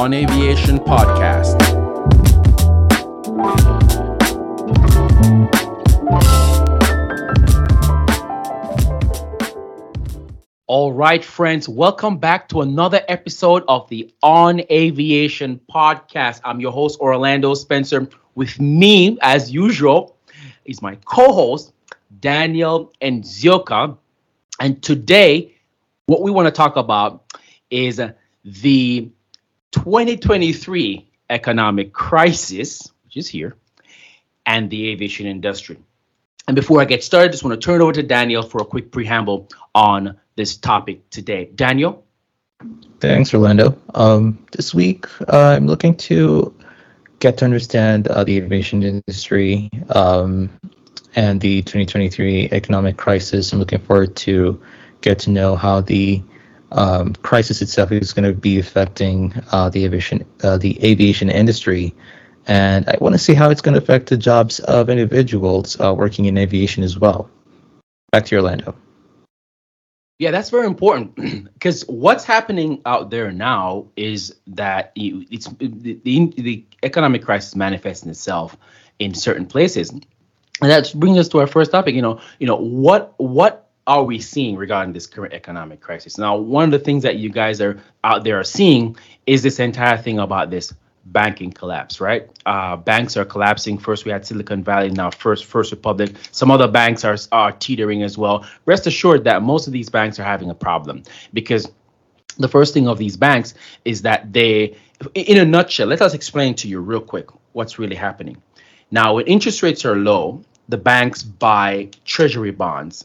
On Aviation podcast. All right, friends, welcome back to another episode of the On Aviation podcast. I'm your host, Orlando Spencer. With me, as usual, is my co host, Daniel Nzioka. And today, what we want to talk about is the 2023 economic crisis, which is here, and the aviation industry. And before I get started, I just want to turn over to Daniel for a quick preamble on this topic today. Daniel? Thanks, Orlando. Um, this week, uh, I'm looking to get to understand uh, the aviation industry um, and the 2023 economic crisis. I'm looking forward to get to know how the um, crisis itself is going to be affecting uh, the aviation uh, the aviation industry, and I want to see how it's going to affect the jobs of individuals uh, working in aviation as well. Back to Orlando. Yeah, that's very important because what's happening out there now is that it's the, the, the economic crisis manifesting itself in certain places, and that brings us to our first topic. You know, you know what what are we seeing regarding this current economic crisis? Now, one of the things that you guys are out there are seeing is this entire thing about this banking collapse, right? Uh, banks are collapsing. First, we had Silicon Valley, now First First Republic. Some other banks are are teetering as well. Rest assured that most of these banks are having a problem because the first thing of these banks is that they, in a nutshell, let us explain to you real quick what's really happening. Now, when interest rates are low, the banks buy treasury bonds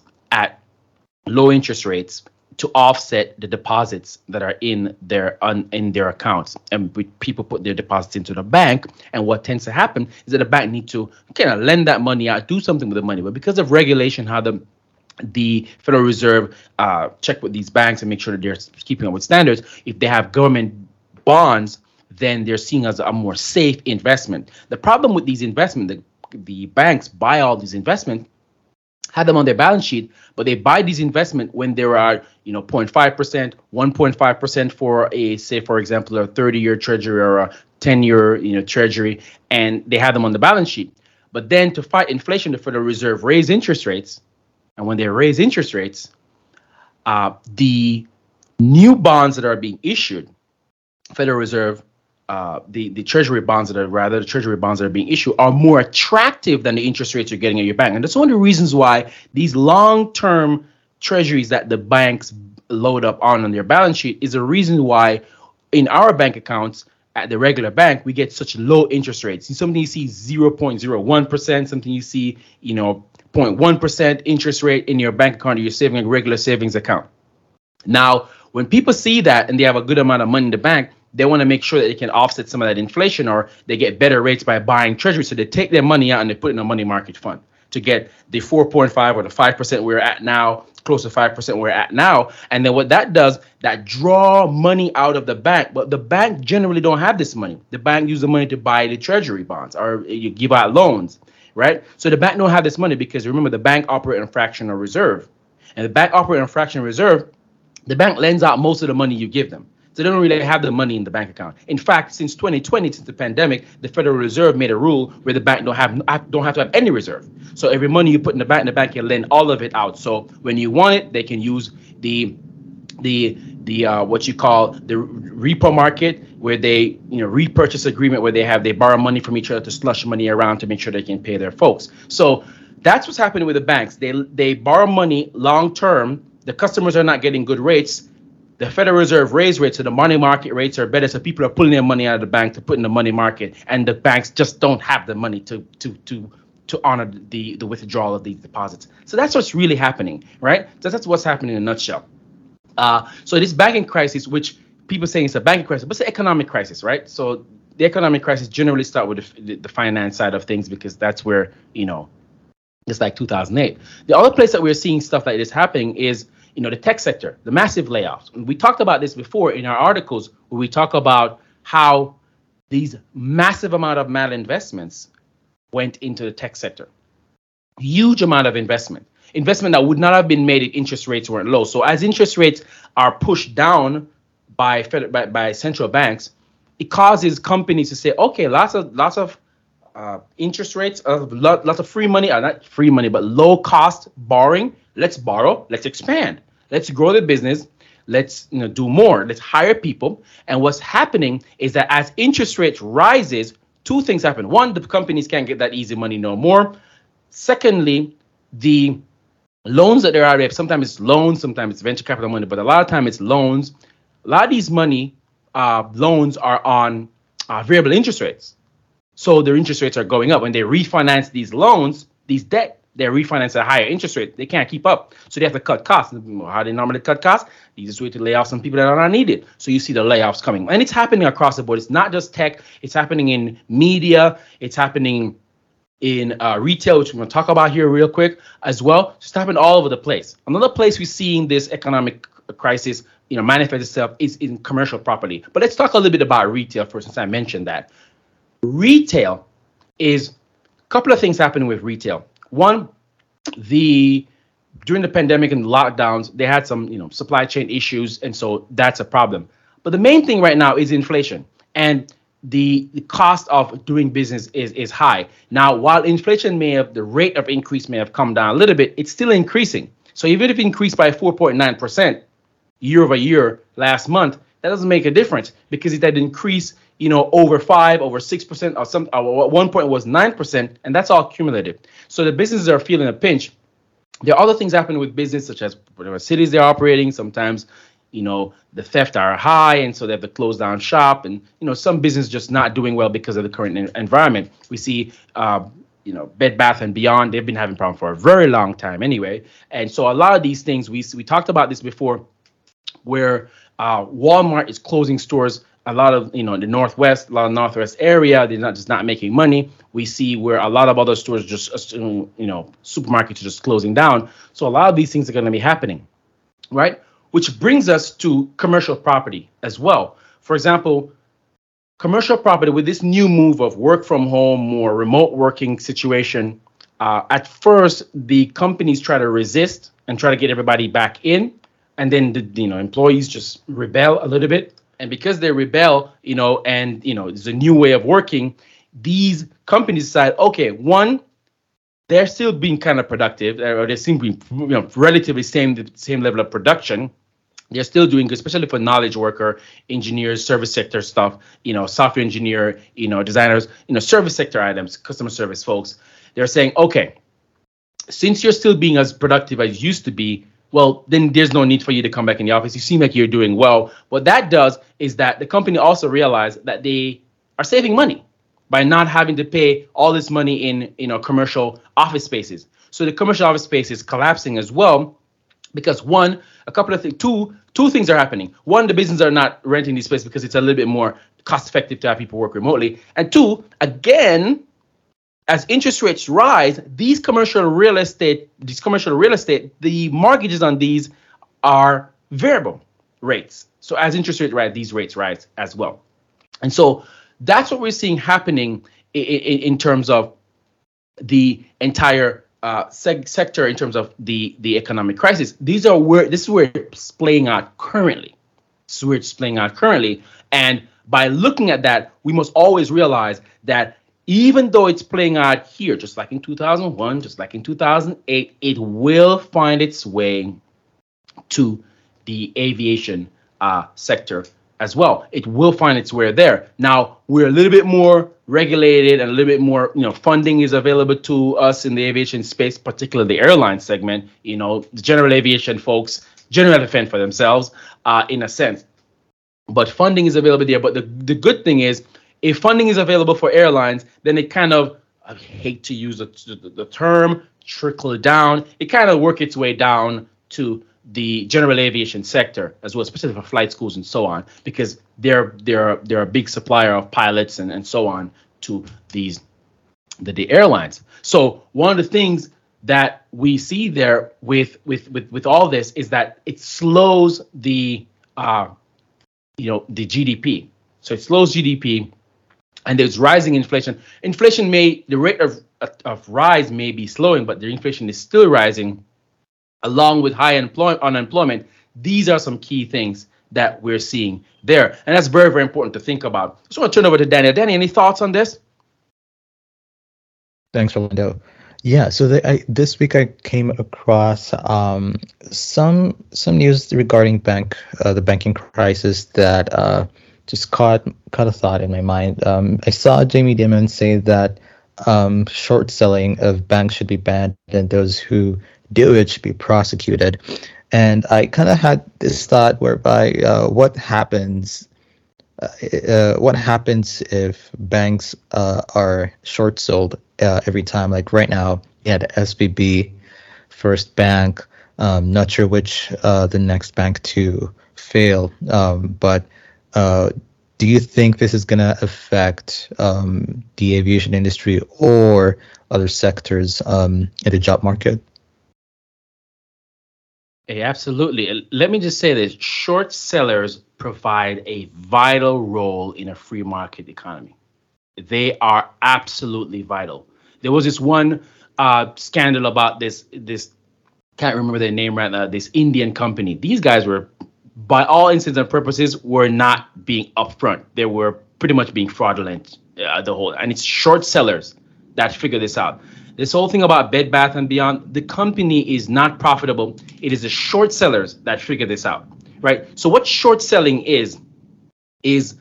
low interest rates to offset the deposits that are in their in their accounts and people put their deposits into the bank and what tends to happen is that the bank need to kind of lend that money out do something with the money but because of regulation how the the Federal Reserve uh, check with these banks and make sure that they're keeping up with standards. If they have government bonds, then they're seen as a more safe investment. The problem with these investments, the, the banks buy all these investments had them on their balance sheet, but they buy these investment when there are, you know, 0.5%, 1.5% for a, say, for example, a 30-year treasury or a 10-year, you know, treasury, and they have them on the balance sheet. But then to fight inflation, the Federal Reserve raise interest rates, and when they raise interest rates, uh, the new bonds that are being issued, Federal Reserve uh, the the treasury bonds that are rather the treasury bonds that are being issued are more attractive than the interest rates you're getting at your bank, and that's one of the reasons why these long-term treasuries that the banks load up on on their balance sheet is a reason why in our bank accounts at the regular bank we get such low interest rates. Something you see 0.01 percent, something you see you know 0.1 percent interest rate in your bank account or your saving a regular savings account. Now, when people see that and they have a good amount of money in the bank, they want to make sure that they can offset some of that inflation or they get better rates by buying treasury. So they take their money out and they put it in a money market fund to get the 4.5 or the 5% we're at now, close to 5% we're at now. And then what that does, that draw money out of the bank. But the bank generally don't have this money. The bank use the money to buy the treasury bonds or you give out loans, right? So the bank don't have this money because remember the bank operate in fractional reserve. And the bank operate in fractional reserve, the bank lends out most of the money you give them. So they don't really have the money in the bank account. In fact, since 2020, since the pandemic, the Federal Reserve made a rule where the bank don't have don't have to have any reserve. So every money you put in the bank, the bank can lend all of it out. So when you want it, they can use the the the uh, what you call the repo market where they you know repurchase agreement where they have they borrow money from each other to slush money around to make sure they can pay their folks. So that's what's happening with the banks. They they borrow money long term. The customers are not getting good rates the Federal Reserve raised rates, so the money market rates are better. So people are pulling their money out of the bank to put in the money market, and the banks just don't have the money to to to to honor the the withdrawal of these deposits. So that's what's really happening, right? So that's what's happening in a nutshell. Uh, so this banking crisis, which people saying it's a banking crisis, but it's an economic crisis, right? So the economic crisis generally start with the, the finance side of things because that's where you know, it's like 2008. The other place that we're seeing stuff like this happening is you know, the tech sector, the massive layoffs. We talked about this before in our articles where we talk about how these massive amount of malinvestments went into the tech sector. Huge amount of investment. Investment that would not have been made if interest rates weren't low. So as interest rates are pushed down by by, by central banks, it causes companies to say, okay, lots of lots of uh, interest rates, lot, lots of free money, uh, not free money, but low cost borrowing. Let's borrow. Let's expand. Let's grow the business. Let's you know do more. Let's hire people. And what's happening is that as interest rates rises, two things happen. One, the companies can't get that easy money no more. Secondly, the loans that they're out there, sometimes it's loans, sometimes it's venture capital money, but a lot of time it's loans. A lot of these money uh, loans are on uh, variable interest rates. So their interest rates are going up. When they refinance these loans, these debt, they refinance at a higher interest rate. They can't keep up. So they have to cut costs. How do they normally cut costs? The easiest way to lay off some people that are not needed. So you see the layoffs coming. And it's happening across the board. It's not just tech, it's happening in media, it's happening in uh, retail, which we're going to talk about here real quick as well. It's happening all over the place. Another place we're seeing this economic crisis you know manifest itself is in commercial property. But let's talk a little bit about retail first, since I mentioned that. Retail is a couple of things happening with retail. One, the during the pandemic and lockdowns, they had some you know supply chain issues, and so that's a problem. But the main thing right now is inflation, and the, the cost of doing business is is high. Now, while inflation may have the rate of increase may have come down a little bit, it's still increasing. So even if it increased by 4.9 percent year over year last month, that doesn't make a difference because it had increased, you know, over five, over six percent, or some. Or at one point was nine percent, and that's all cumulative. So the businesses are feeling a pinch. There are other things happening with business, such as whatever cities they're operating. Sometimes, you know, the theft are high, and so they have to close down shop. And you know, some business just not doing well because of the current environment. We see. Uh, you know, Bed Bath and Beyond, they've been having problems for a very long time anyway. And so a lot of these things, we we talked about this before, where uh, Walmart is closing stores. A lot of you know the northwest, a lot of northwest area, they're not just not making money. We see where a lot of other stores just you know supermarkets are just closing down. So a lot of these things are going to be happening, right? Which brings us to commercial property as well. For example, commercial property with this new move of work from home, more remote working situation. Uh, at first, the companies try to resist and try to get everybody back in, and then the you know employees just rebel a little bit. And because they rebel, you know, and you know, it's a new way of working. These companies decide, okay, one, they're still being kind of productive, or they seem to be, you know, relatively same the same level of production they're still doing especially for knowledge worker, engineers, service sector stuff, you know, software engineer, you know, designers, you know, service sector items, customer service folks. They're saying, okay, since you're still being as productive as you used to be, well, then there's no need for you to come back in the office. You seem like you're doing well. What that does is that the company also realized that they are saving money by not having to pay all this money in, you know, commercial office spaces. So the commercial office space is collapsing as well because one, a couple of things, two, two things are happening. One, the businesses are not renting these space because it's a little bit more cost effective to have people work remotely. And two, again, as interest rates rise, these commercial real estate, these commercial real estate, the mortgages on these are variable rates. So as interest rates rise, these rates rise as well. And so that's what we're seeing happening in, in, in terms of the entire uh, seg- sector in terms of the the economic crisis. These are where this is where it's playing out currently. This is where it's playing out currently, and by looking at that, we must always realize that even though it's playing out here, just like in 2001, just like in 2008, it will find its way to the aviation uh, sector as well. It will find its way there. Now we're a little bit more regulated and a little bit more, you know, funding is available to us in the aviation space, particularly the airline segment. You know, the general aviation folks generally fend for themselves, uh, in a sense. But funding is available there. But the, the good thing is, if funding is available for airlines, then it kind of I hate to use the, the, the term trickle down. It kind of work its way down to the general aviation sector as well, especially for flight schools and so on, because they're they're they're a big supplier of pilots and, and so on to these the, the airlines. So one of the things that we see there with with with with all this is that it slows the uh you know the GDP. So it slows GDP and there's rising inflation. Inflation may the rate of of rise may be slowing, but the inflation is still rising along with high employ- unemployment, these are some key things that we're seeing there. And that's very, very important to think about. So I want to turn over to Daniel. Danny, any thoughts on this? Thanks, Orlando. Yeah, so the, I, this week I came across um, some some news regarding bank uh, the banking crisis that uh, just caught caught a thought in my mind. Um, I saw Jamie Dimon say that um, short selling of banks should be banned, and those who do it should be prosecuted. And I kind of had this thought whereby uh, what happens uh, uh, what happens if banks uh, are short sold uh, every time? Like right now, you had SVB, First Bank. Um, not sure which uh, the next bank to fail, um, but do you think this is going to affect um, the aviation industry or other sectors um, in the job market? Hey, absolutely. Let me just say this short sellers provide a vital role in a free market economy. They are absolutely vital. There was this one uh, scandal about this, this, can't remember their name right now, this Indian company. These guys were, by all intents and purposes, were not being upfront. They were pretty much being fraudulent, uh, the whole, and it's short sellers that figure this out. This whole thing about Bed Bath and Beyond, the company is not profitable. It is the short sellers that figure this out, right? So what short selling is is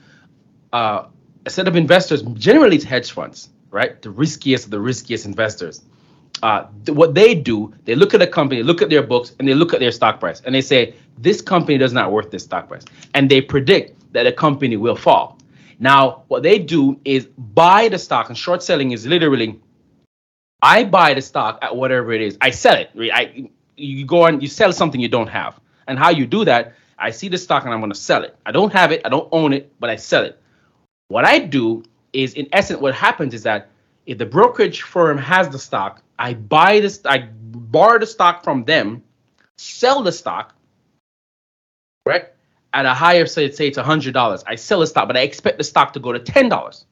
uh, a set of investors. Generally, it's hedge funds, right? The riskiest of the riskiest investors. Uh, th- what they do, they look at a company, look at their books, and they look at their stock price, and they say this company does not worth this stock price, and they predict that a company will fall. Now, what they do is buy the stock, and short selling is literally I buy the stock at whatever it is. I sell it. I you go on you sell something you don't have. And how you do that, I see the stock and I'm going to sell it. I don't have it, I don't own it, but I sell it. What I do is in essence what happens is that if the brokerage firm has the stock, I buy this I borrow the stock from them, sell the stock, right? At a higher say say it's $100. I sell the stock, but I expect the stock to go to $10.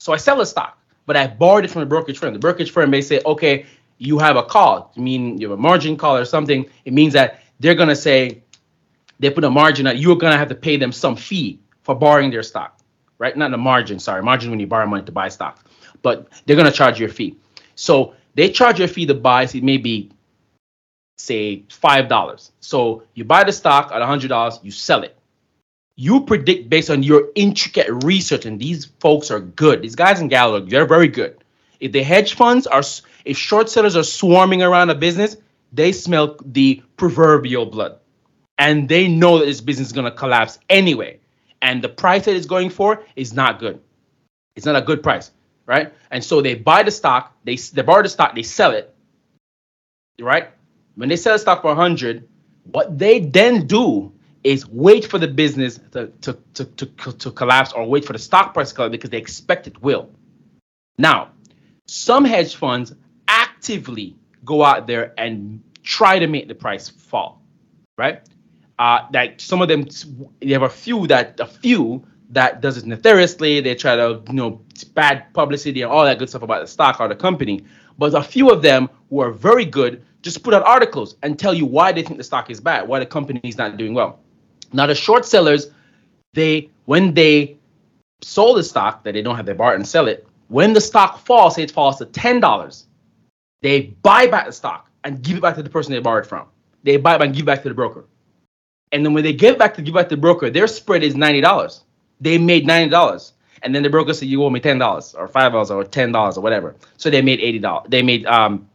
So I sell the stock but I borrowed it from the brokerage firm. The brokerage firm may say, okay, you have a call. I mean, you have a margin call or something. It means that they're gonna say they put a margin that you're gonna have to pay them some fee for borrowing their stock, right? Not a margin, sorry, margin when you borrow money to buy stock, but they're gonna charge you a fee. So they charge you a fee to buy. So it may be say five dollars. So you buy the stock at hundred dollars, you sell it you predict based on your intricate research, and these folks are good. These guys in Gallagher, they're very good. If the hedge funds are, if short sellers are swarming around a business, they smell the proverbial blood, and they know that this business is going to collapse anyway. And the price that it's going for is not good. It's not a good price, right? And so they buy the stock, they they borrow the stock, they sell it, right? When they sell the stock for 100, what they then do is wait for the business to, to, to, to, to collapse or wait for the stock price to collapse because they expect it will. Now, some hedge funds actively go out there and try to make the price fall, right? Uh, that some of them, they have a few that a few that does it nefariously. They try to, you know, bad publicity and all that good stuff about the stock or the company. But a few of them who are very good just put out articles and tell you why they think the stock is bad, why the company is not doing well. Now the short sellers, they when they sold the stock that they don't have their bar and sell it, when the stock falls, say it falls to ten dollars, they buy back the stock and give it back to the person they borrowed from. They buy it back and give it back to the broker. And then when they give back to give back to the broker, their spread is ninety dollars. They made ninety dollars. And then the broker said, "You owe me ten dollars, or five dollars, or ten dollars, or whatever." So they made eighty dollars. They made um,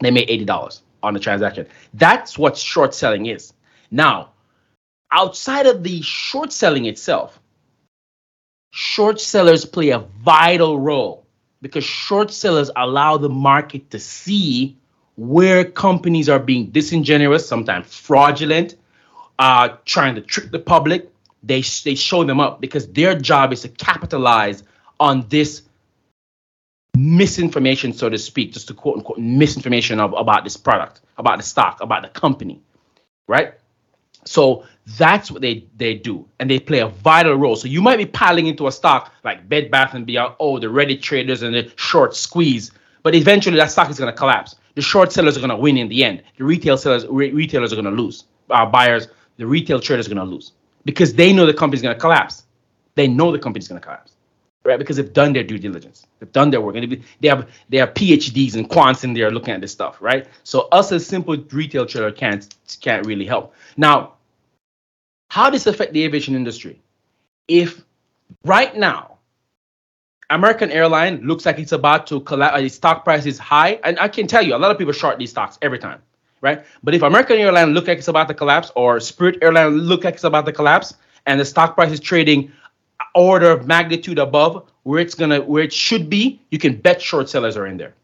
they made eighty dollars on the transaction. That's what short selling is. Now, outside of the short selling itself, short sellers play a vital role because short sellers allow the market to see where companies are being disingenuous, sometimes fraudulent, uh, trying to trick the public. They, they show them up because their job is to capitalize on this misinformation, so to speak, just to quote unquote misinformation of, about this product, about the stock, about the company, right? So that's what they they do, and they play a vital role. So you might be piling into a stock like Bed Bath and Beyond, oh the Reddit traders and the short squeeze, but eventually that stock is going to collapse. The short sellers are going to win in the end. The retail sellers re- retailers are going to lose. Our buyers the retail traders are going to lose because they know the company's going to collapse. They know the company's going to collapse, right? Because they've done their due diligence, they've done their work, and they have they have PhDs and quants in there looking at this stuff, right? So us as simple retail trader can't can't really help. Now, how does this affect the aviation industry? If right now American airline looks like it's about to collapse, uh, its stock price is high, and I can tell you a lot of people short these stocks every time right? But if American Airlines look like it's about to collapse, or Spirit Airlines look like it's about to collapse, and the stock price is trading order of magnitude above where it's gonna where it should be, you can bet short sellers are in there.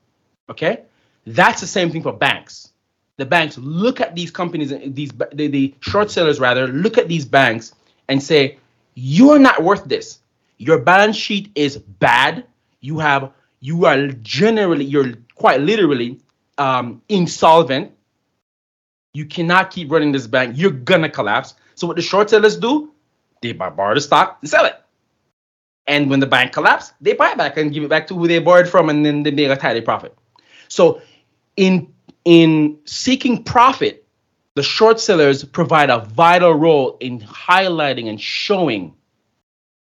Okay, that's the same thing for banks. The banks look at these companies, these the, the short sellers rather look at these banks and say, you are not worth this. Your balance sheet is bad. You have you are generally you're quite literally um, insolvent you cannot keep running this bank. You're gonna collapse. So what the short sellers do? They buy borrow the stock and sell it. And when the bank collapses, they buy back and give it back to who they borrowed from, and then they make a tidy profit. So in in seeking profit, the short sellers provide a vital role in highlighting and showing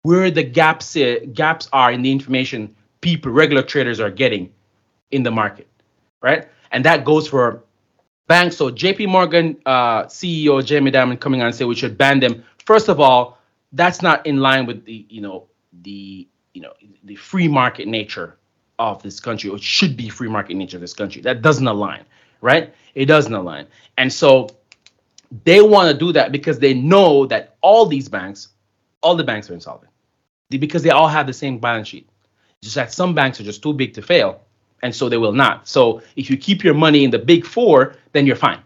where the gaps eh, gaps are in the information people regular traders are getting in the market, right? And that goes for banks. So JP Morgan uh, CEO Jamie Dimon coming on and say we should ban them. First of all, that's not in line with the you know the you know the free market nature of this country, or should be free market nature of this country. That doesn't align, right? It doesn't align. And so they want to do that because they know that all these banks, all the banks are insolvent because they all have the same balance sheet. Just that some banks are just too big to fail and so they will not. So if you keep your money in the big four, then you're fine,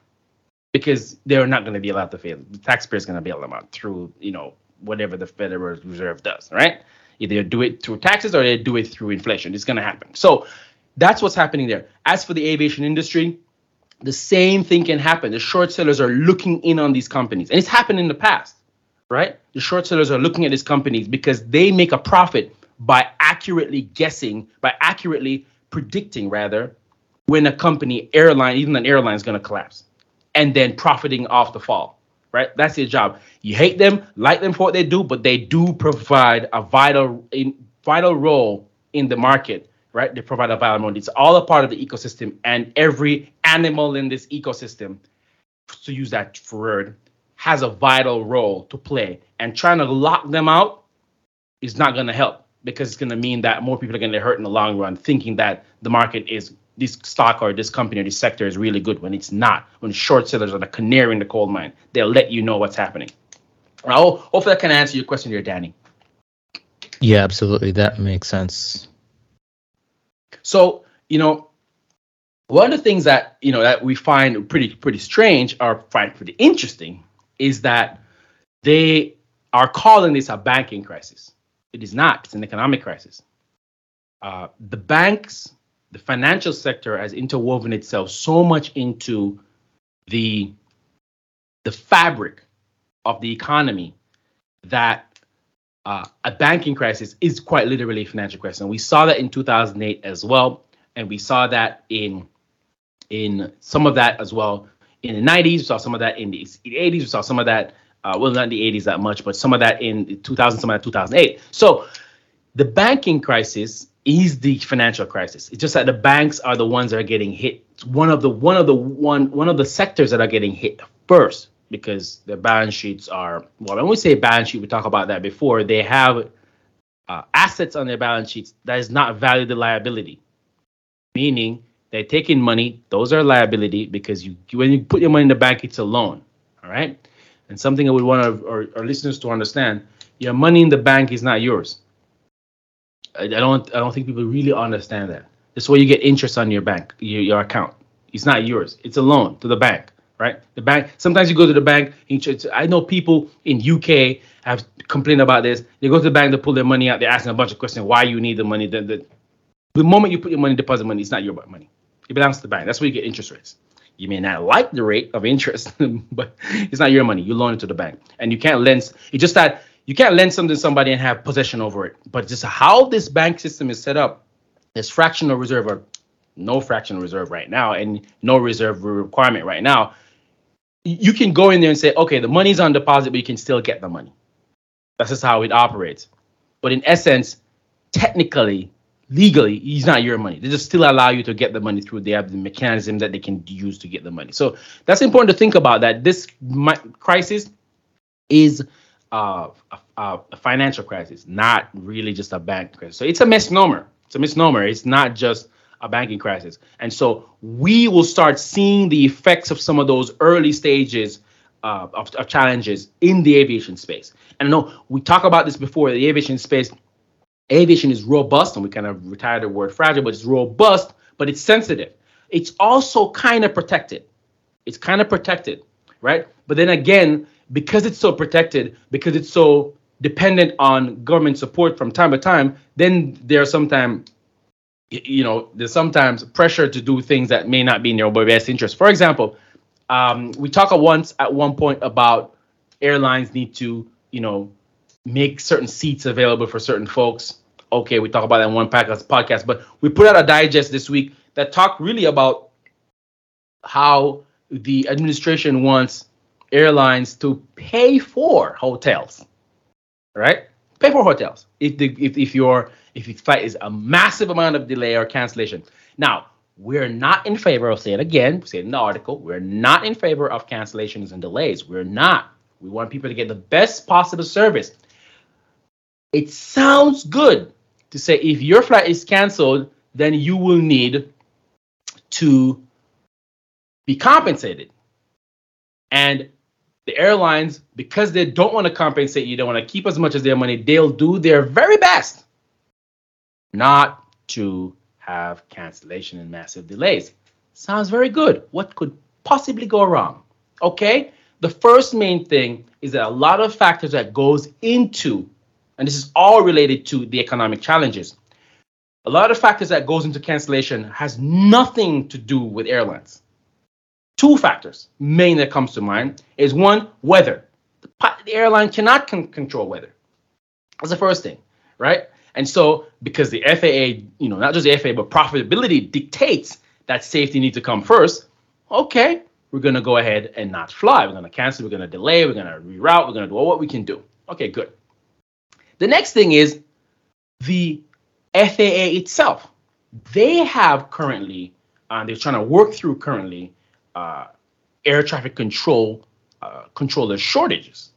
because they're not going to be allowed to fail. The taxpayer is going to bail them out through you know whatever the Federal Reserve does, right? Either do it through taxes or they do it through inflation. It's going to happen. So that's what's happening there. As for the aviation industry, the same thing can happen. The short sellers are looking in on these companies, and it's happened in the past, right? The short sellers are looking at these companies because they make a profit by accurately guessing, by accurately predicting rather when a company airline even an airline is going to collapse and then profiting off the fall right? That's their job. You hate them like them for what they do but they do provide a vital in, vital role in the market right? They provide a vital role. It's all a part of the ecosystem and every animal in this ecosystem to use that word has a vital role to play. And trying to lock them out is not going to help because it's going to mean that more people are going to get hurt in the long run, thinking that the market is this stock or this company or this sector is really good when it's not. When short sellers are the canary in the coal mine, they'll let you know what's happening. Oh, hopefully that can answer your question here, Danny. Yeah, absolutely. That makes sense. So, you know, one of the things that you know that we find pretty pretty strange or find pretty interesting is that they are calling this a banking crisis. It is not. It's an economic crisis. Uh, the banks, the financial sector has interwoven itself so much into the the fabric of the economy that uh, a banking crisis is quite literally a financial crisis. And we saw that in 2008 as well, and we saw that in in some of that as well in the 90s. We saw some of that in the 80s. We saw some of that uh, well, not in the 80s that much, but some of that in 2000, some of that 2008. So the banking crisis is the financial crisis. It's just that the banks are the ones that are getting hit. It's one of the one of the one one of the sectors that are getting hit first because their balance sheets are well. When we say balance sheet, we talk about that before. They have uh, assets on their balance sheets that is not valued the liability, meaning they're taking money. Those are liability because you when you put your money in the bank, it's a loan. All right and something I would want our, our listeners to understand: your money in the bank is not yours. I, I don't I don't think people really understand that. That's why you get interest on your bank, your, your account. It's not yours. It's a loan to the bank, right? The bank. Sometimes you go to the bank. I know people in UK have complained about this. They go to the bank to pull their money out. They're asking a bunch of questions. Why you need the money? The, the, the moment you put your money, deposit money, it's not your money. It belongs to the bank. That's where you get interest rates. You may not like the rate of interest, but it's not your money. You loan it to the bank, and you can't lend. It's just that you can't lend something to somebody and have possession over it. But just how this bank system is set up, there's fractional reserve or no fractional reserve right now, and no reserve requirement right now. you can go in there and say, okay, the money's on deposit, but you can still get the money. That's just how it operates. But in essence, technically, legally, it's not your money. They just still allow you to get the money through. They have the mechanism that they can use to get the money. So that's important to think about. That this crisis is uh, a, a, financial crisis, not really just a bank crisis. So it's a misnomer. It's a misnomer. It's not just a banking crisis. And so we will start seeing the effects of some of those early stages uh, of, of, challenges in the aviation space. And I know we talk about this before the aviation space. Aviation is robust, and we kind of retired the word fragile, but it's robust, but it's sensitive. It's also kind of protected. It's kind of protected, right? But then again, because it's so protected, because it's so dependent on government support from time to time, then there's sometimes you know, there's sometimes pressure to do things that may not be in your best interest. For example, um, we talked once at one point about airlines need to, you know, make certain seats available for certain folks. Okay, we talk about that in one uh, podcast, but we put out a digest this week that talked really about how the administration wants airlines to pay for hotels, right? Pay for hotels if the if, if your if your flight is a massive amount of delay or cancellation. Now, we're not in favor of say it again, say it in the article, we're not in favor of cancellations and delays. We're not. We want people to get the best possible service. It sounds good to say if your flight is canceled, then you will need to be compensated. And the airlines, because they don't want to compensate you, don't want to keep as much as their money, they'll do their very best not to have cancellation and massive delays. Sounds very good. What could possibly go wrong? Okay, the first main thing is that a lot of factors that goes into, and this is all related to the economic challenges. A lot of factors that goes into cancellation has nothing to do with airlines. Two factors main that comes to mind is one, weather. The airline cannot con- control weather. That's the first thing, right? And so, because the FAA, you know, not just the FAA, but profitability dictates that safety needs to come first, okay, we're going to go ahead and not fly. We're going to cancel, we're going to delay, we're going to reroute, we're going to do all what we can do. Okay, good. The next thing is the FAA itself. They have currently, uh, they're trying to work through currently uh, air traffic control uh, controller shortages.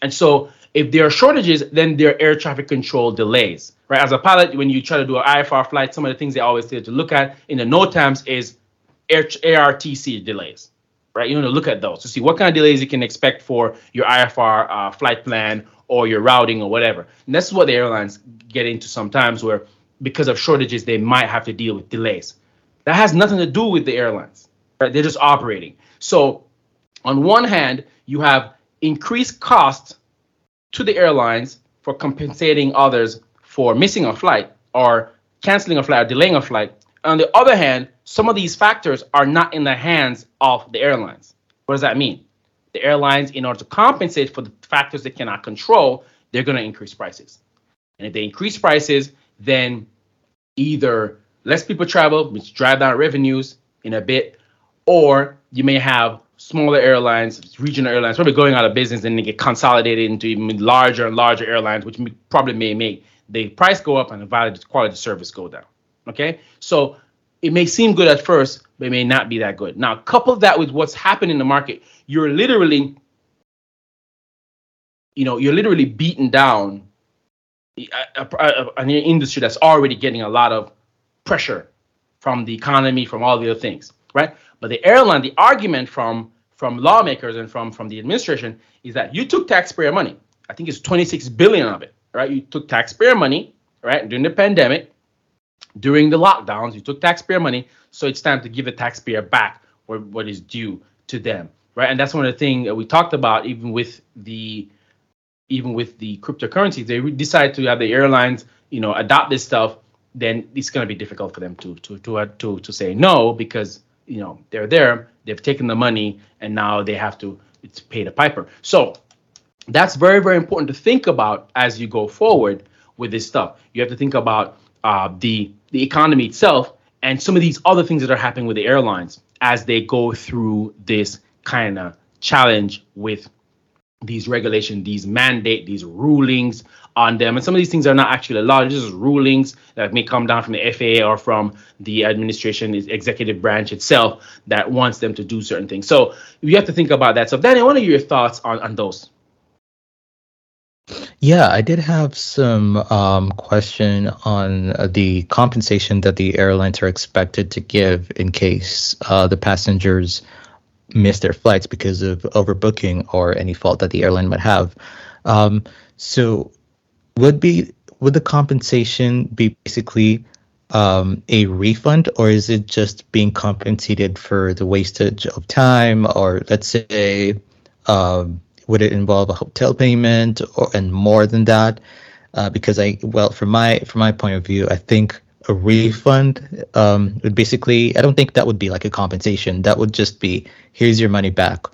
And so if there are shortages, then there are air traffic control delays, right? As a pilot, when you try to do an IFR flight, some of the things they always say to look at in the NOTAMs is ARTC delays, right? You want to look at those to see what kind of delays you can expect for your IFR uh, flight plan or your routing or whatever. And that's what the airlines get into sometimes where because of shortages, they might have to deal with delays. That has nothing to do with the airlines, right? They're just operating. So on one hand, you have increased costs to the airlines for compensating others for missing a flight or canceling a flight or delaying a flight. On the other hand, some of these factors are not in the hands of the airlines. What does that mean? The airlines, in order to compensate for the factors they cannot control, they're going to increase prices. And if they increase prices, then either less people travel, which drive down revenues in a bit, or you may have smaller airlines, regional airlines, probably going out of business and they get consolidated into even larger and larger airlines, which probably may make the price go up and the quality of service go down. Okay, so it may seem good at first, but it may not be that good. Now, couple that with what's happening in the market, you're literally, you know, you're literally beaten down an industry that's already getting a lot of pressure from the economy, from all the other things, right? But the airline, the argument from from lawmakers and from from the administration is that you took taxpayer money. I think it's 26 billion of it, right? You took taxpayer money, right, during the pandemic, during the lockdowns, you took taxpayer money, so it's time to give the taxpayer back what, is due to them, right? And that's one of the things that we talked about, even with the even with the cryptocurrency. they decide to have the airlines, you know, adopt this stuff. Then it's going to be difficult for them to to to uh, to to say no because you know they're there they've taken the money and now they have to it's pay the piper so that's very very important to think about as you go forward with this stuff you have to think about uh, the the economy itself and some of these other things that are happening with the airlines as they go through this kind of challenge with these regulations, these mandate, these rulings on them. And some of these things are not actually law, they're just rulings that may come down from the FAA or from the administration, executive branch itself that wants them to do certain things. So you have to think about that. So Danny, what are your thoughts on, on those? Yeah, I did have some um, question on uh, the compensation that the airlines are expected to give in case uh, the passengers miss their flights because of overbooking or any fault that the airline might have. Um, so, would be would the compensation be basically um, a refund, or is it just being compensated for the wastage of time, or let's say? Um, would it involve a hotel payment or and more than that? Uh, because I well, from my from my point of view, I think a refund um, would basically I don't think that would be like a compensation. That would just be here's your money back.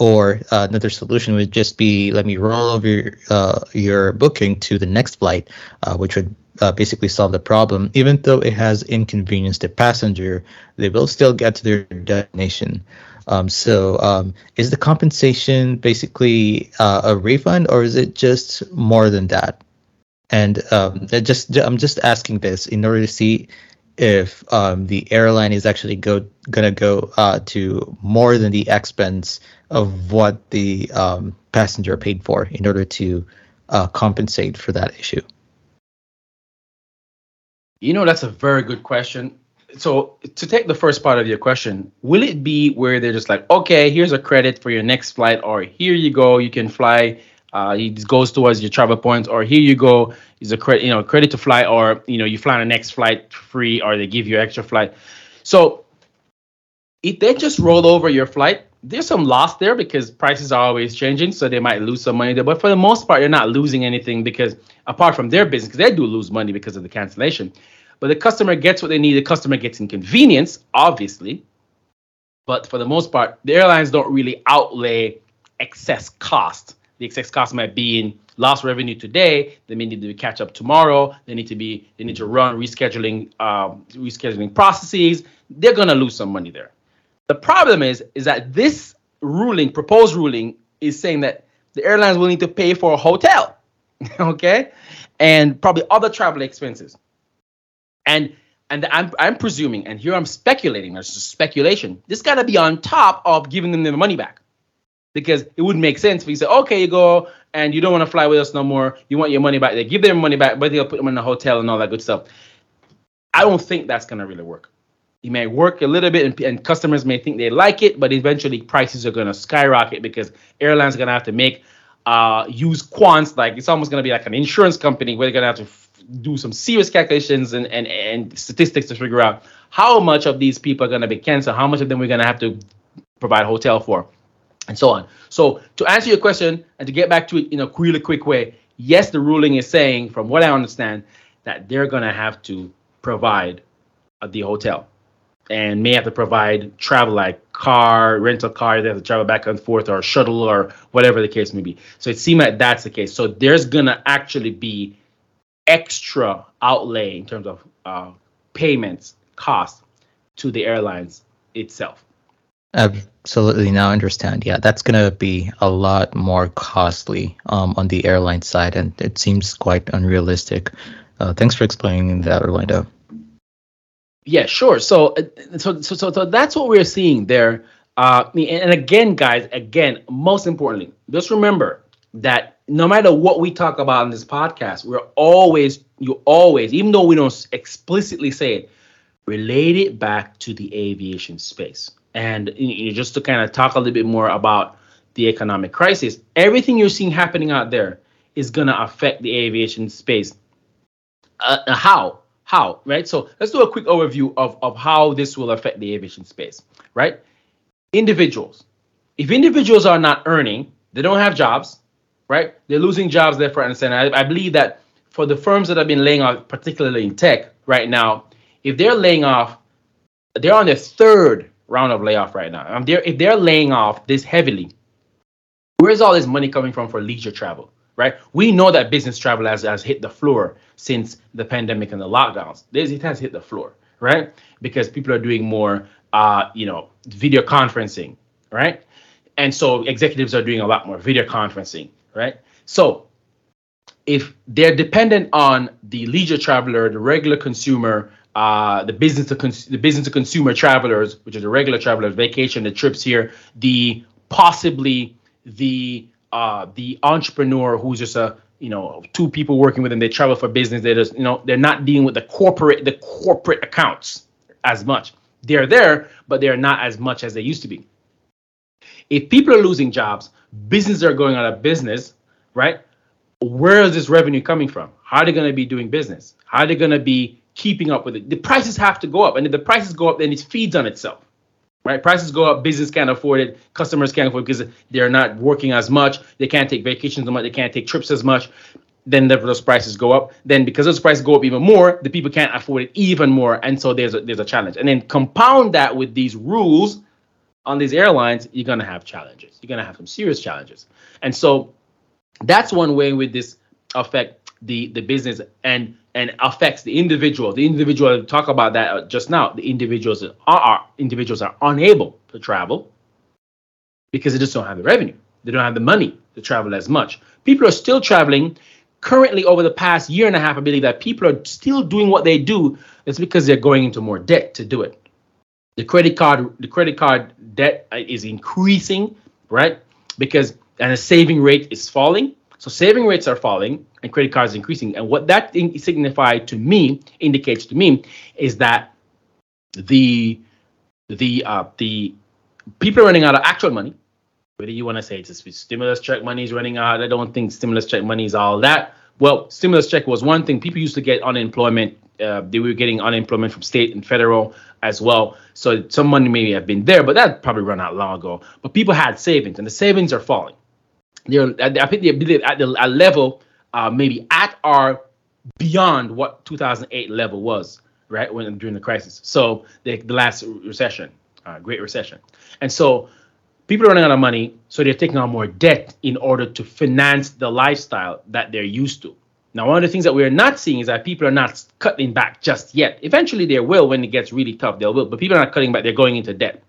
Or uh, another solution would just be let me roll over your, uh, your booking to the next flight, uh, which would uh, basically solve the problem. Even though it has inconvenienced the passenger, they will still get to their destination. Um, so, um, is the compensation basically uh, a refund, or is it just more than that? And um, just I'm just asking this in order to see if um, the airline is actually go gonna go uh, to more than the expense of what the um, passenger paid for in order to uh, compensate for that issue. You know, that's a very good question so to take the first part of your question, will it be where they're just like, okay, here's a credit for your next flight, or here you go, you can fly. Uh, it goes towards your travel points, or here you go, is a credit, you know, credit to fly, or you know, you fly on the next flight free, or they give you extra flight. So if they just roll over your flight, there's some loss there because prices are always changing, so they might lose some money there. But for the most part, you're not losing anything because apart from their business, they do lose money because of the cancellation. But the customer gets what they need. The customer gets inconvenience, obviously. But for the most part, the airlines don't really outlay excess cost. The excess cost might be in lost revenue today. They may need to catch up tomorrow. They need to be they need to run rescheduling um, rescheduling processes. They're gonna lose some money there. The problem is is that this ruling, proposed ruling, is saying that the airlines will need to pay for a hotel, okay, and probably other travel expenses. And and I'm I'm presuming, and here I'm speculating, there's just speculation. This gotta be on top of giving them their money back. Because it wouldn't make sense if you say, okay, you go and you don't want to fly with us no more. You want your money back. They give them money back, but they'll put them in a hotel and all that good stuff. I don't think that's gonna really work. It may work a little bit, and, and customers may think they like it, but eventually prices are gonna skyrocket because airlines are gonna have to make uh, use quants. Like it's almost gonna be like an insurance company where they're gonna have to do some serious calculations and, and, and statistics to figure out how much of these people are going to be cancer, how much of them we're going to have to provide hotel for, and so on. So to answer your question and to get back to it in a really quick way, yes, the ruling is saying, from what I understand, that they're going to have to provide uh, the hotel and may have to provide travel like car, rental car, they have to travel back and forth or shuttle or whatever the case may be. So it seems like that's the case. So there's gonna actually be extra outlay in terms of uh, payments cost to the airlines itself. Absolutely, now I understand. Yeah, that's gonna be a lot more costly um, on the airline side, and it seems quite unrealistic. Uh, thanks for explaining that, Orlando. Yeah, sure. So, uh, so, so, so, so that's what we're seeing there. Uh, and again, guys, again, most importantly, just remember that no matter what we talk about in this podcast, we're always, you always, even though we don't explicitly say it, relate it back to the aviation space. And you know, just to kind of talk a little bit more about the economic crisis, everything you're seeing happening out there is going to affect the aviation space. Uh, uh, how? How? Right? So let's do a quick overview of, of how this will affect the aviation space, right? Individuals. If individuals are not earning, they don't have jobs, right? They're losing jobs left, right, and center. I, I believe that for the firms that have been laying off, particularly in tech right now, if they're laying off, they're on their third round of layoff right now. Um, they're, if they're laying off this heavily, where's all this money coming from for leisure travel, right? We know that business travel has, has hit the floor since the pandemic and the lockdowns. This, it has hit the floor, right? Because people are doing more, uh, you know, video conferencing, right? and so executives are doing a lot more video conferencing, right? So if they're dependent on the leisure traveler, the regular consumer, uh, the business cons- the business to consumer travelers, which are the regular travelers, vacation, the trips here, the possibly the uh, the entrepreneur who's just a you know two people working with them, they travel for business. They just you know they're not dealing with the corporate the corporate accounts as much. They're there, but they're not as much as they used to be. If people are losing jobs, businesses are going out of business, right? Where is this revenue coming from? How are they going to be doing business? How are they going to be keeping up with it? The prices have to go up, and if the prices go up, then it feeds on itself, right? Prices go up, business can't afford it, customers can't afford it because they're not working as much, they can't take vacations as much, they can't take trips as much. Then those prices go up. Then because those prices go up even more, the people can't afford it even more, and so there's a, there's a challenge. And then compound that with these rules on these airlines, you're gonna have challenges. You're gonna have some serious challenges. And so that's one way with this affect the the business and and affects the individual. The individual talk about that uh, just now. The individuals are, are individuals are unable to travel because they just don't have the revenue. They don't have the money to travel as much. People are still traveling. Currently, over the past year and a half, I believe that people are still doing what they do. It's because they're going into more debt to do it. The credit card, the credit card debt uh, is increasing, right? Because and the saving rate is falling. So saving rates are falling and credit cards increasing. And what that signified to me indicates to me is that the the uh, the people are running out of actual money. Whether you want to say it's stimulus check money is running out, I don't think stimulus check money is all that. Well, stimulus check was one thing. People used to get unemployment. Uh, they were getting unemployment from state and federal as well. So some money may have been there, but that probably run out long ago. But people had savings, and the savings are falling. They're, I think they're at the a level uh, maybe at or beyond what 2008 level was, right? When during the crisis. So the, the last recession, uh, Great Recession, and so people are running out of money, so they're taking on more debt in order to finance the lifestyle that they're used to. Now, one of the things that we're not seeing is that people are not cutting back just yet. Eventually, they will when it gets really tough. They will, but people are not cutting back. They're going into debt,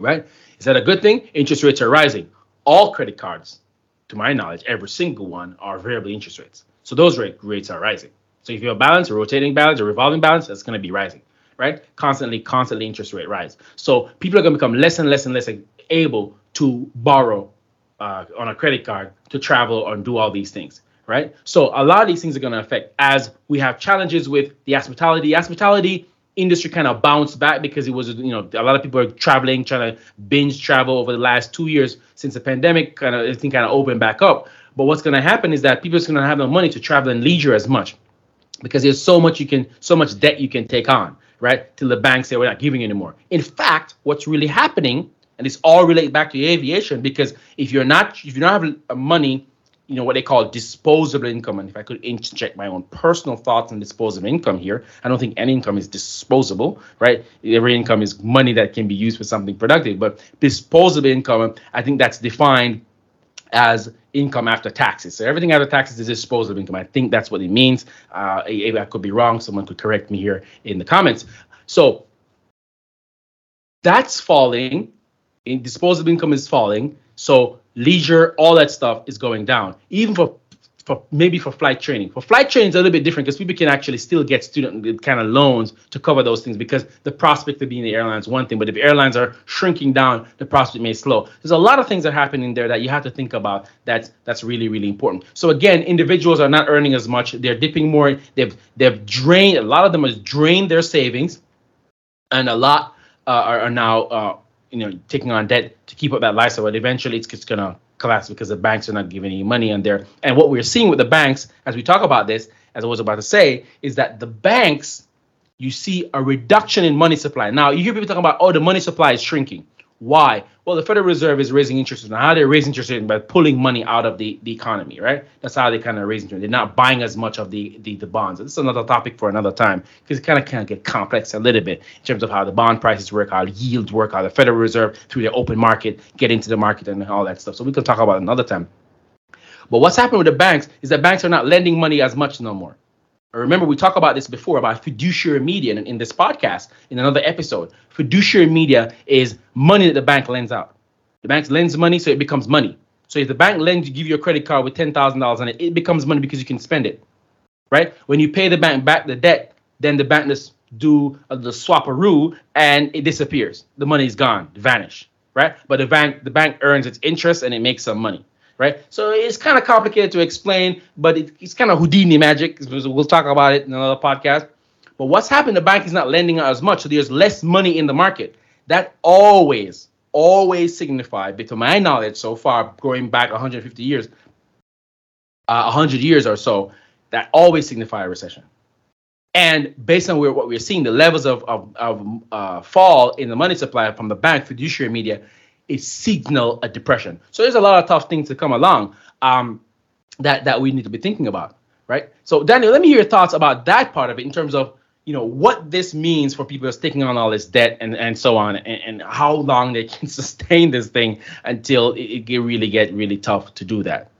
right? Is that a good thing? Interest rates are rising. All credit cards to my knowledge, every single one are variable interest rates. So those rate, rates are rising. So if you have a balance, a rotating balance, a revolving balance, that's going to be rising, right? Constantly, constantly interest rate rise. So people are going to become less and less and less able to borrow uh, on a credit card to travel and do all these things, right? So a lot of these things are going to affect as we have challenges with the hospitality. Hospitality industry kind of bounced back because it was you know a lot of people are traveling trying to binge travel over the last two years since the pandemic kind of everything kind of opened back up but what's going to happen is that people are going to have no money to travel and leisure as much because there's so much you can so much debt you can take on right till the banks say we're not giving anymore in fact what's really happening and this all relates back to aviation because if you're not if you don't have money you know what they call disposable income and if i could interject my own personal thoughts on disposable income here i don't think any income is disposable right? Every income is money that can be used for something productive but disposable income i think that's defined as income after taxes. So everything after taxes is disposable income. I think that's what it means. Uh, i could be wrong. Someone could correct me here in the comments. So that's falling in disposable income is falling so leisure, all that stuff is going down. Even for for maybe for flight training. For flight training is a little bit different because people can actually still get student kind of loans to cover those things because the prospect of being in the airlines one thing, but if airlines are shrinking down, the prospect may slow. There's a lot of things that are happening there that you have to think about. That's that's really really important. So again, individuals are not earning as much. They're dipping more. They've they've drained. A lot of them have drained their savings, and a lot uh, are, are now. Uh, you know taking on debt to keep up that lifestyle, but eventually it's just gonna collapse because the banks are not giving any money on there. And what we're seeing with the banks, as we talk about this, as I was about to say, is that the banks, you see a reduction in money supply. Now you hear people talking about, oh, the money supply is shrinking. Why? Well, the Federal Reserve is raising interest rates. Now, how they're raising interest rates by pulling money out of the, the economy, right? That's how they kind of raise interest. They're not buying as much of the the, the bonds. This is another topic for another time because it kind of of get complex a little bit in terms of how the bond prices work, how yields work, how the Federal Reserve through the open market get into the market and all that stuff. So we can talk about another time. But what's happening with the banks is that banks are not lending money as much no more. Remember, we talked about this before about fiduciary media in, in this podcast in another episode. Fiduciary media is money that the bank lends out. The bank lends money, so it becomes money. So if the bank lends you, give you a credit card with ten thousand dollars on it, it becomes money because you can spend it, right? When you pay the bank back the debt, then the bank just do the swapperoo and it disappears. The money is gone, vanish, right? But the bank the bank earns its interest and it makes some money, right? So it's kind of complicated to explain, but it, it's kind of Houdini magic. We'll talk about it in another podcast. But what's happened? The bank is not lending out as much, so there's less money in the market. That always, always signified, to my knowledge so far, going back 150 years, uh, 100 years or so, that always signify a recession. And based on what we're seeing, the levels of, of, of uh, fall in the money supply from the bank, fiduciary media, it signal a depression. So there's a lot of tough things to come along um, that that we need to be thinking about, right? So Daniel, let me hear your thoughts about that part of it in terms of you know what this means for people that's taking on all this debt and and so on, and, and how long they can sustain this thing until it, it really get really tough to do that.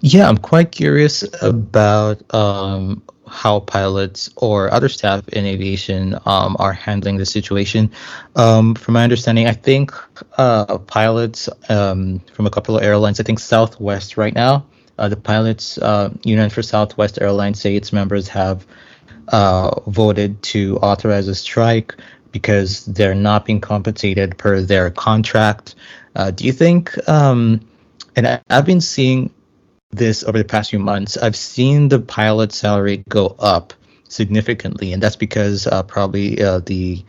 Yeah, I'm quite curious about um, how pilots or other staff in aviation um, are handling the situation. Um, from my understanding, I think uh, pilots um, from a couple of airlines, I think Southwest right now, uh, the pilots uh, union for Southwest Airlines say its members have uh, voted to authorize a strike because they're not being compensated per their contract. Uh, do you think? Um, and I, I've been seeing this over the past few months, I've seen the pilot salary go up significantly, and that's because uh, probably uh, the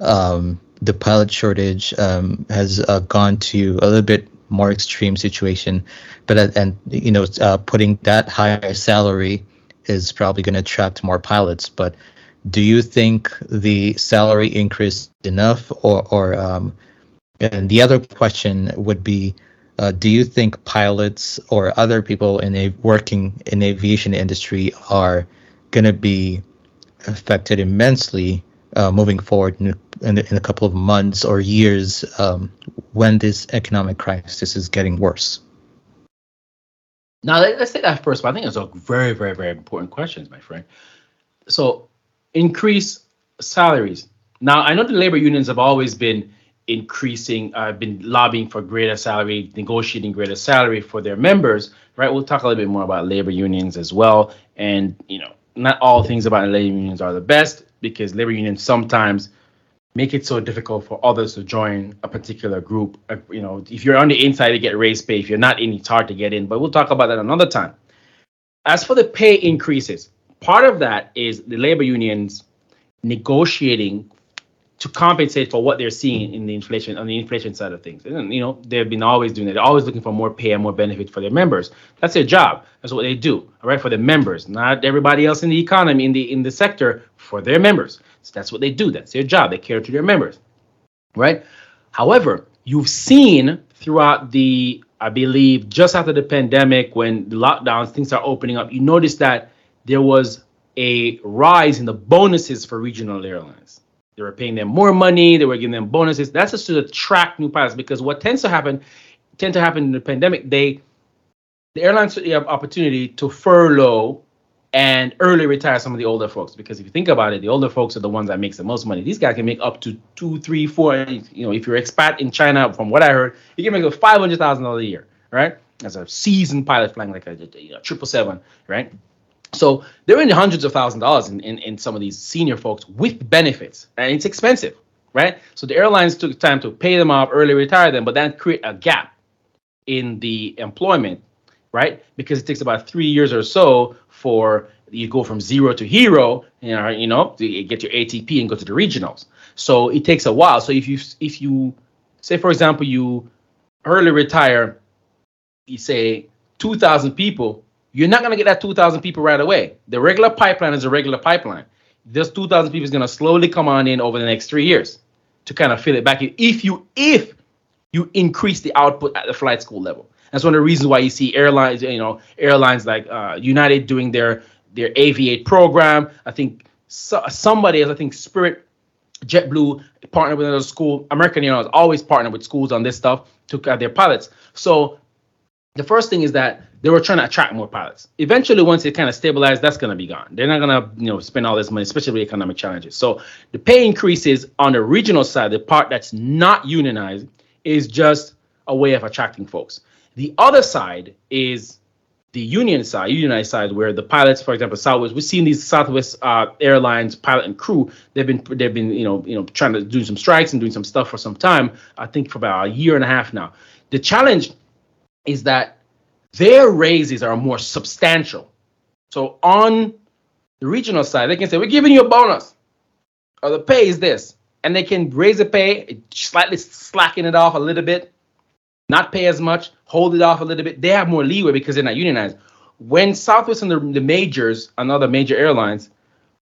um, the pilot shortage um, has uh, gone to a little bit more extreme situation. But uh, and you know, uh, putting that higher salary is probably going to attract more pilots. But do you think the salary increased enough, or or um, and the other question would be uh, do you think pilots or other people in a working in aviation industry are going to be affected immensely uh, moving forward in, in, in, a couple of months or years um, when this economic crisis is getting worse? Now let's take that first. But I think it's a very, very, very important question, my friend. So, increase salaries. Now I know the labor unions have always been increasing, uh, been lobbying for greater salary, negotiating greater salary for their members, right? We'll talk a little bit more about labor unions as well. And, you know, not all things about labor unions are the best because labor unions sometimes make it so difficult for others to join a particular group. Uh, you know, if you're on the inside, you get raise pay. If you're not in, it's hard to get in. But we'll talk about that another time. As for the pay increases, part of that is the labor unions negotiating to compensate for what they're seeing in the inflation on the inflation side of things. And, you know, they've been always doing that. They're always looking for more pay and more benefit for their members. That's their job. That's what they do. All right, for the members, not everybody else in the economy in the in the sector for their members. So that's what they do. That's their job. They care to their members. Right? However, you've seen throughout the I believe just after the pandemic when the lockdowns things are opening up, you notice that there was a rise in the bonuses for regional airlines they were paying them more money. They were giving them bonuses. That's just to attract new pilots because what tends to happen, tend to happen in the pandemic, they the airlines have opportunity to furlough and early retire some of the older folks because if you think about it, the older folks are the ones that makes the most money. These guys can make up to two, three, four. You know, if you're expat in China, from what I heard, you can make up five hundred thousand dollars a year, right? As a seasoned pilot flying like a triple seven, right? So they're in the hundreds of thousand dollars in, in, in some of these senior folks with benefits, and it's expensive, right? So the airlines took time to pay them off, early retire them, but then create a gap in the employment, right? Because it takes about three years or so for you go from zero to hero, you know, you know, to get your ATP and go to the regionals. So it takes a while. So if you if you say for example you early retire, you say two thousand people you're not going to get that 2,000 people right away. The regular pipeline is a regular pipeline. This 2,000 people is going to slowly come on in over the next three years to kind of fill it back. in If you if you increase the output at the flight school level, that's one of the reasons why you see airlines, you know, airlines like uh, United doing their their Aviate program. I think so, somebody else, I think Spirit, JetBlue partnered with another school. American Airlines always partner with schools on this stuff to uh, their pilots. So the first thing is that they were trying to attract more pilots. Eventually, once it kind of stabilized, that's going to be gone. They're not going to, you know, spend all this money, especially with economic challenges. So the pay increases on the regional side, the part that's not unionized, is just a way of attracting folks. The other side is the union side, unionized side, where the pilots, for example, Southwest, we've seen these Southwest uh, Airlines pilot and crew. They've been they've been you know you know trying to do some strikes and doing some stuff for some time. I think for about a year and a half now. The challenge is that their raises are more substantial. So on the regional side, they can say, we're giving you a bonus, or the pay is this. And they can raise the pay, slightly slacken it off a little bit, not pay as much, hold it off a little bit. They have more leeway because they're not unionized. When Southwest and the, the majors and other major airlines,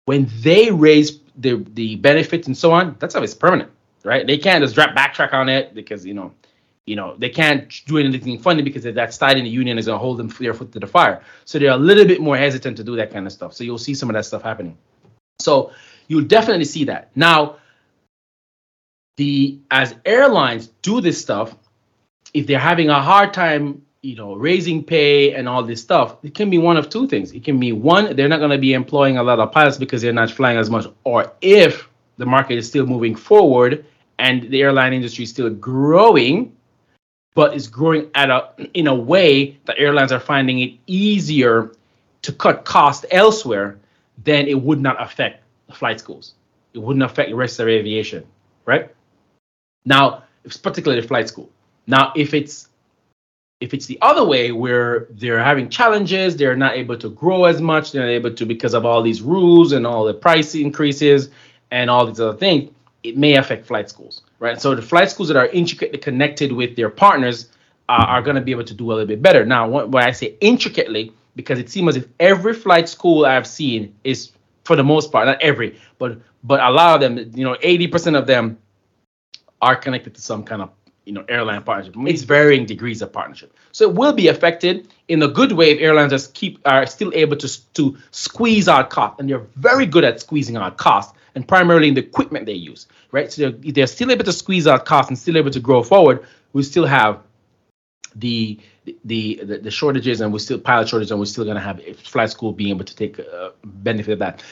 when they raise the, the benefits and so on, that's always permanent, right? They can't just drop backtrack on it because, you know, you know, they can't do anything funny because if that's tied in the union is going to hold them their foot to the fire. So they're a little bit more hesitant to do that kind of stuff. So you'll see some of that stuff happening. So you'll definitely see that. Now, the as airlines do this stuff, if they're having a hard time, you know, raising pay and all this stuff, it can be one of two things. It can be one, they're not going to be employing a lot of pilots because they're not flying as much, or if the market is still moving forward and the airline industry is still growing, but it's growing at a in a way that airlines are finding it easier to cut cost elsewhere, then it would not affect the flight schools. It wouldn't affect the rest of aviation, right? Now, it's particularly the flight school. Now, if it's if it's the other way where they're having challenges, they're not able to grow as much, they're not able to because of all these rules and all the price increases and all these other things, it may affect flight schools right? So the flight schools that are intricately connected with their partners uh, are going to be able to do a little bit better. Now, when I say intricately, because it seems as if every flight school I've seen is, for the most part, not every, but but a lot of them, you know, 80% of them are connected to some kind of you know airline partnership. It's varying degrees of partnership. So it will be affected in a good way if airlines just keep are still able to to squeeze out cost, and they're very good at squeezing out cost, and primarily in the equipment they use right? So they're, they're still able to squeeze out costs and still able to grow forward. We still have the the the, the shortages and we still pilot shortages and we're still going to have flight school being able to take uh, benefit of that.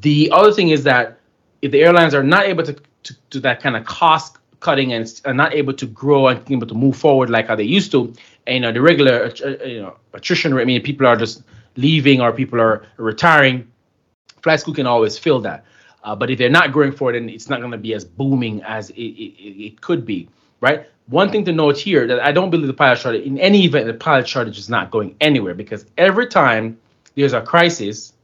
The other thing is that if the airlines are not able to to do that kind of cost cutting and are not able to grow and able to move forward like how they used to, and you know the regular uh, you know attrition rate, I mean people are just leaving or people are retiring, flight school can always fill that. Uh, but if they're not growing for it, then it's not going to be as booming as it, it, it, could be, right? One thing to note here that I don't believe the pilot shortage, in any event, the pilot shortage is not going anywhere because every time there's a crisis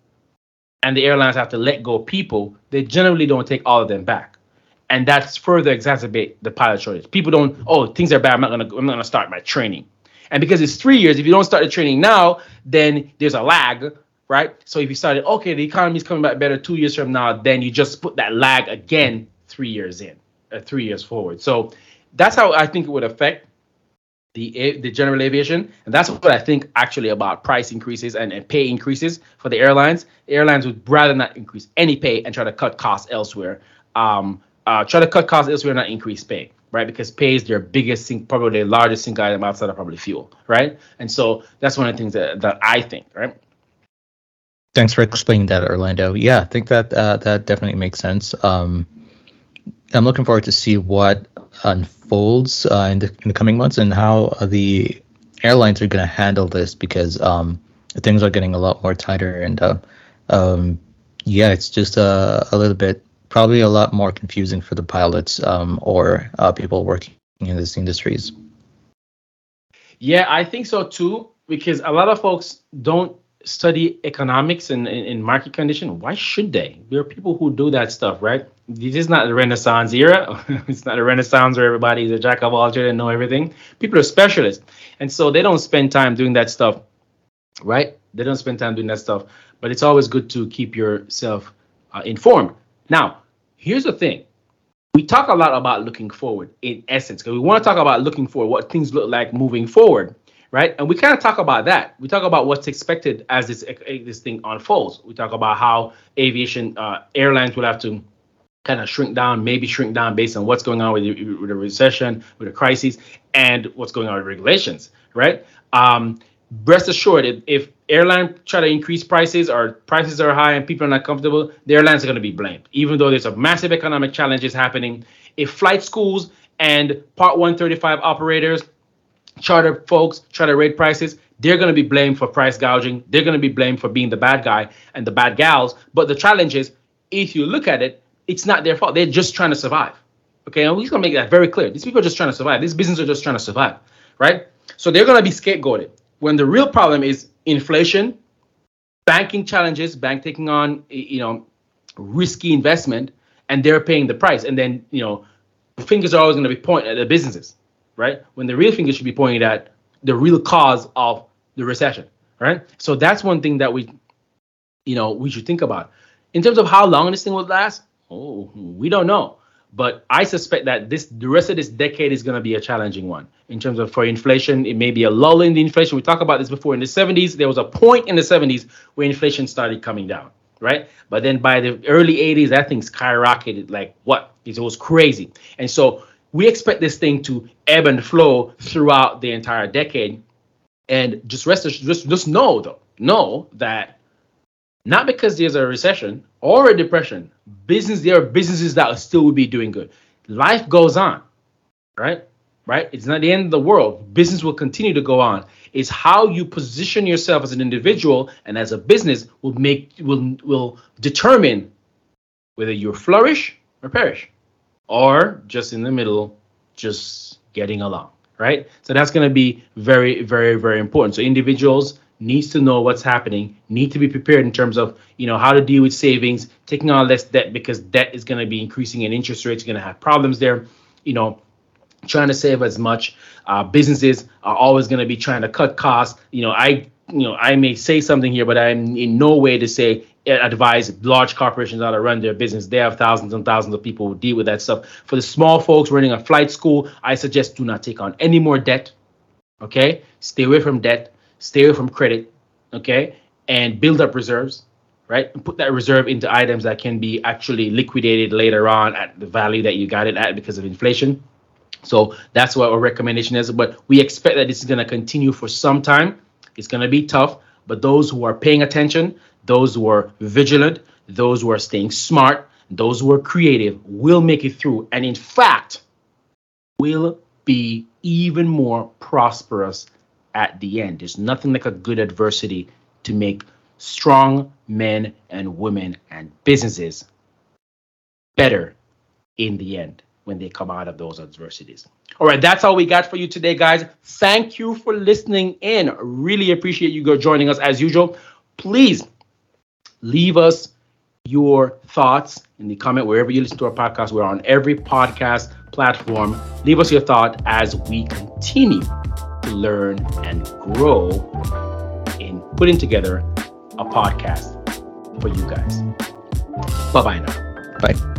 and the airlines have to let go people, they generally don't take all of them back. And that's further exacerbate the pilot shortage. People don't, oh, things are bad. I'm not gonna, I'm not gonna start my training. And because it's three years, if you don't start the training now, then there's a lag right? So if you started, okay, the economy is coming back better two years from now, then you just put that lag again three years in, uh, three years forward. So that's how I think it would affect the the general aviation, and that's what I think actually about price increases and, and pay increases for the airlines. The airlines would rather not increase any pay and try to cut costs elsewhere. Um, uh, try to cut costs elsewhere, not increase pay, right? Because pay is their biggest, sink, probably their largest single item outside of probably fuel, right? And so that's one of the things that, that I think, right? Thanks for explaining that, Orlando. Yeah, I think that uh, that definitely makes sense. Um, I'm looking forward to see what unfolds uh, in, the, in the coming months and how the airlines are going to handle this because um, things are getting a lot more tighter and uh, um, yeah, it's just a, a little bit probably a lot more confusing for the pilots um, or uh, people working in these industries. Yeah, I think so too because a lot of folks don't study economics and, and, market condition, why should they? There are people who do that stuff, right? This is not the Renaissance era. it's not a Renaissance where everybody's a jack of all trades and know everything. People are specialists, and so they don't spend time doing that stuff, right? They don't spend time doing that stuff. But it's always good to keep yourself uh, informed. Now, here's the thing: we talk a lot about looking forward, in essence, because we want to talk about looking forward, what things look like moving forward right? And we kind of talk about that. We talk about what's expected as this this thing unfolds. We talk about how aviation uh, airlines will have to kind of shrink down, maybe shrink down based on what's going on with the, with the recession, with the crises, and what's going on with regulations, right? Um, rest assured, if, if airline try to increase prices or prices are high and people are not comfortable, the airlines are going to be blamed, even though there's a massive economic challenges happening. If flight schools and Part 135 operators, charter folks to rate prices, they're going to be blamed for price gouging. They're going to be blamed for being the bad guy and the bad gals. But the challenge is, if you look at it, it's not their fault. They're just trying to survive. Okay, and we're just going to make that very clear. These people are just trying to survive. These businesses are just trying to survive, right? So they're going to be scapegoated when the real problem is inflation, banking challenges, bank taking on you know risky investment, and they're paying the price. And then you know fingers are always going to be pointed at the businesses, right? When the real finger should be pointed at the real cause of the recession, right? So that's one thing that we, you know, we should think about. In terms of how long this thing will last, oh, we don't know. But I suspect that this the rest of this decade is going to be a challenging one in terms of for inflation. It may be a lull in the inflation. We talked about this before. In the 70s, there was a point in the 70s where inflation started coming down, right? But then by the early 80s, that thing skyrocketed like what? It was crazy. And so we expect this thing to ebb and flow throughout the entire decade. And just rest just just know though, know that not because there's a recession or a depression, business there are businesses that still will be doing good. Life goes on, right? Right? It's not the end of the world. Business will continue to go on. It's how you position yourself as an individual and as a business will make will will determine whether you flourish or perish, or just in the middle, just getting along, right? So that's going to be very, very, very important. So individuals needs to know what's happening, need to be prepared in terms of you know how to deal with savings, taking on less debt because debt is going to be increasing and interest rates are going to have problems there. You know, trying to save as much. Uh, businesses are always going to be trying to cut costs. You know, I you know I may say something here, but I'm in no way to say Uh, advise large corporations how to run their business. They have thousands and thousands of people who deal with that stuff. For the small folks running a flight school, I suggest do not take on any more debt. Okay, stay away from debt stay away from credit, okay, and build up reserves, right? And put that reserve into items that can be actually liquidated later on at the value that you got it at because of inflation. So that's what our recommendation is. But we expect that this is going to continue for some time. It's going to be tough, but those who are paying attention, those who are vigilant, those who are staying smart, those who are creative will make it through. And in fact, will be even more prosperous at the end. There's nothing like a good adversity to make strong men and women and businesses better in the end when they come out of those adversities. All right, that's all we got for you today, guys. Thank you for listening in. Really appreciate you joining us as usual. Please leave us your thoughts in the comment wherever you listen to our podcast. We're on every podcast platform. Leave us your thought as we continue to learn, and grow in putting together a podcast for you guys. Bye bye now. Bye.